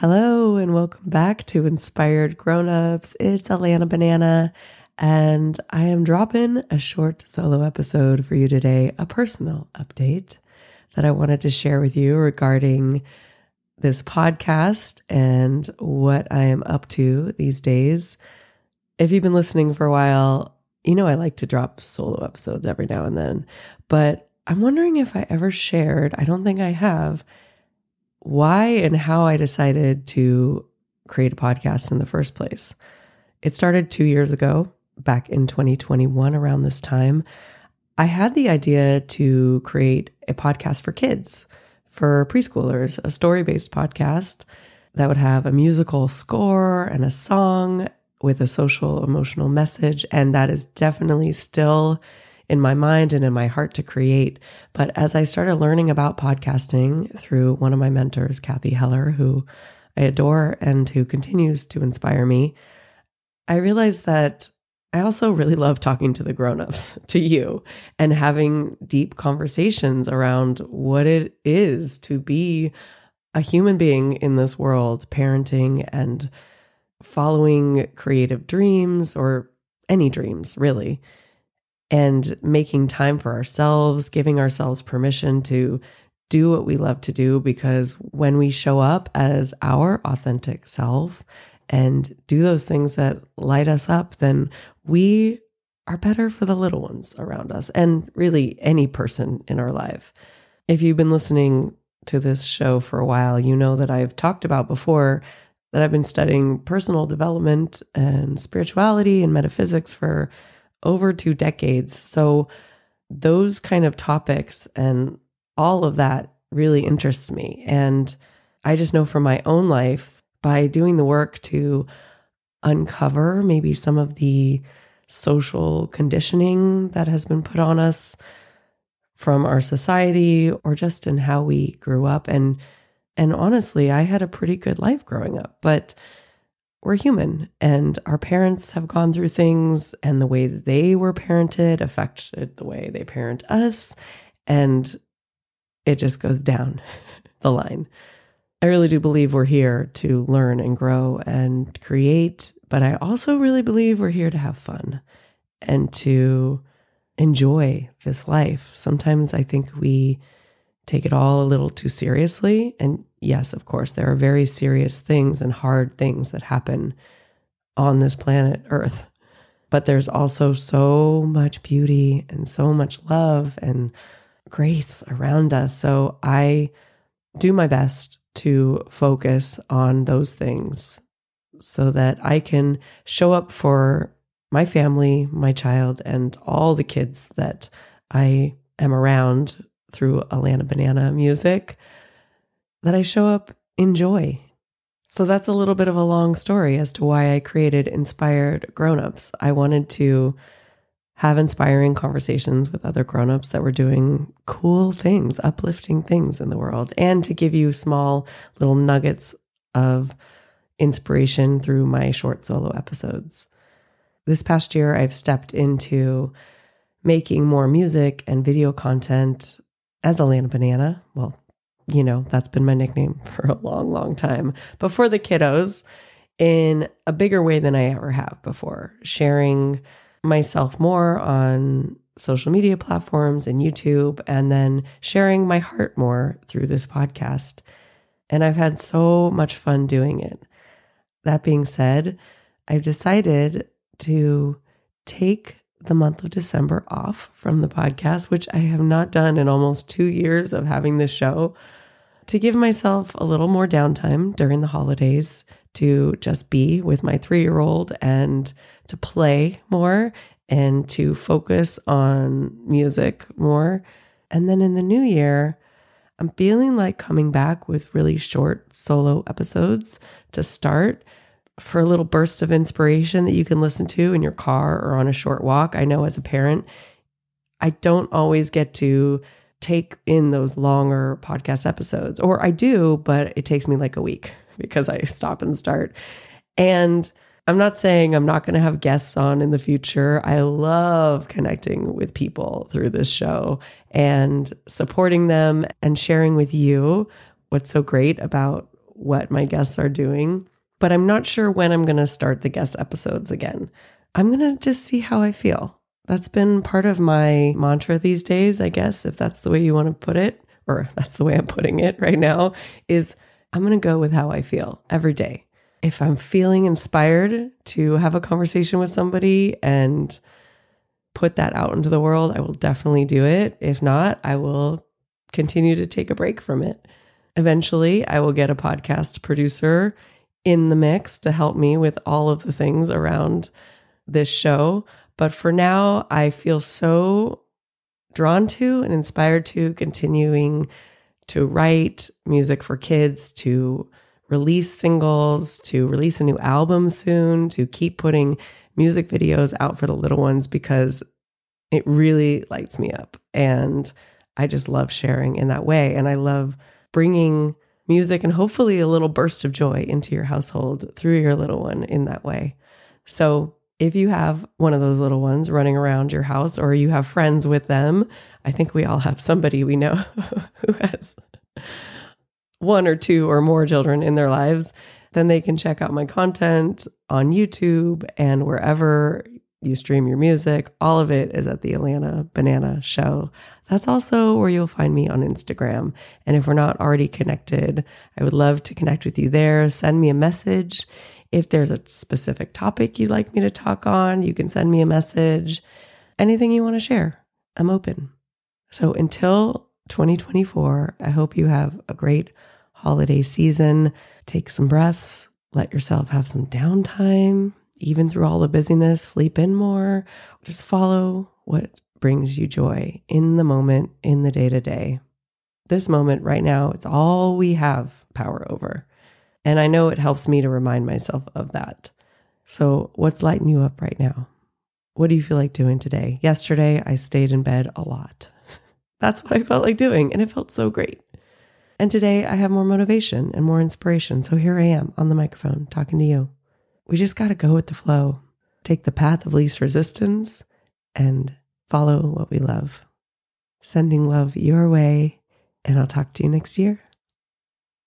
Hello, and welcome back to Inspired Grownups. It's Alana Banana, and I am dropping a short solo episode for you today, a personal update that I wanted to share with you regarding this podcast and what I am up to these days. If you've been listening for a while, you know I like to drop solo episodes every now and then, but I'm wondering if I ever shared, I don't think I have why and how I decided to create a podcast in the first place. It started two years ago, back in 2021, around this time. I had the idea to create a podcast for kids, for preschoolers, a story based podcast that would have a musical score and a song with a social emotional message. And that is definitely still in my mind and in my heart to create. But as I started learning about podcasting through one of my mentors, Cathy Heller, who I adore and who continues to inspire me, I realized that I also really love talking to the grown-ups, to you, and having deep conversations around what it is to be a human being in this world, parenting and following creative dreams or any dreams, really and making time for ourselves, giving ourselves permission to do what we love to do. Because when we show up as our authentic self and do those things that light us up, then we are better for the little ones around us and really any person in our life. If you've been listening to this show for a while, you know that I've talked about before that I've been studying personal development and spirituality and metaphysics for over two decades. So, those kind of topics and all of that really interests me. And I just know from my own life, by doing the work to uncover maybe some of the social conditioning that has been put on us from our society or just in how we grew up and and honestly I had a pretty good life growing up but we're human and our parents have gone through things and the way they were parented affected the way they parent us and it just goes down the line. I really do believe we're here to learn and grow and create, but I also really believe we're here to have fun and to enjoy this life. Sometimes I think we take it all a little too seriously. And yes, of course, there are very serious things and hard things that happen on this planet Earth. But there's also so much beauty and so much love and grace around us. So I do my best to focus on those things so that I can show up for my family, my child, and all the kids that I am around through Alana Banana music that I show up in joy. So that's a little bit of a long story as to why I created Inspired Grownups. I wanted to have inspiring conversations with other grownups that were doing cool things, uplifting things in the world, and to give you small little nuggets of inspiration through my short solo episodes. This past year, I've stepped into making more music and video content as Alana Banana. Well, you know, that's been my nickname for a long, long time. But for the kiddos, in a bigger way than I ever have before, sharing myself more on social media platforms and YouTube, and then sharing my heart more through this podcast. And I've had so much fun doing it. That being said, I've decided to take the month of December off from the podcast, which I have not done in almost two years of having this show, to give myself a little more downtime during the holidays to just be with my three year old and to play more and to focus on music more. And then in the new year, I'm feeling like coming back with really short solo episodes to start for a little burst of inspiration that you can listen to in your car or on a short walk. I know as a parent, I don't always get to take in those longer podcast episodes, or I do, but it takes me like a week because I stop and start. And I'm not saying I'm not going to have guests on in the future. I love connecting with people through this show and supporting them and sharing with you what's so great about what my guests are doing, but I'm not sure when I'm going to start the guest episodes again. I'm going to just see how I feel. That's been part of my mantra these days, I guess, if that's the way you want to put it, or that's the way I'm putting it right now, is I'm going to go with how I feel every day. If I'm feeling inspired to have a conversation with somebody and put that out into the world, I will definitely do it. If not, I will continue to take a break from it. Eventually, I will get a podcast producer in the mix to help me with all of the things around this show. But for now, I feel so drawn to and inspired to continuing to write music for kids, to release singles, to release a new album soon, to keep putting music videos out for the little ones because it really lights me up. And I just love sharing in that way. And I love bringing music and hopefully a little burst of joy into your household through your little one in that way. So if you have one of those little ones running around your house or you have friends with them, I think we all have somebody we know who has one or two or more children in their lives, then they can check out my content on YouTube and wherever you stream your music. All of it is at the Alana Banana Show. That's also where you'll find me on Instagram. And if we're not already connected, I would love to connect with you there. Send me a message. If there's a specific topic you'd like me to talk on, you can send me a message. Anything you want to share, I'm open. So until 2024, I hope you have a great holiday season. Take some breaths, let yourself have some downtime, even through all the busyness, sleep in more. Just follow what brings you joy in the moment, in the day to day. This moment right now, it's all we have power over. And I know it helps me to remind myself of that. So, what's lighting you up right now? What do you feel like doing today? Yesterday, I stayed in bed a lot. That's what I felt like doing, and it felt so great. And today, I have more motivation and more inspiration. So, here I am on the microphone talking to you. We just got to go with the flow, take the path of least resistance, and follow what we love. Sending love your way, and I'll talk to you next year.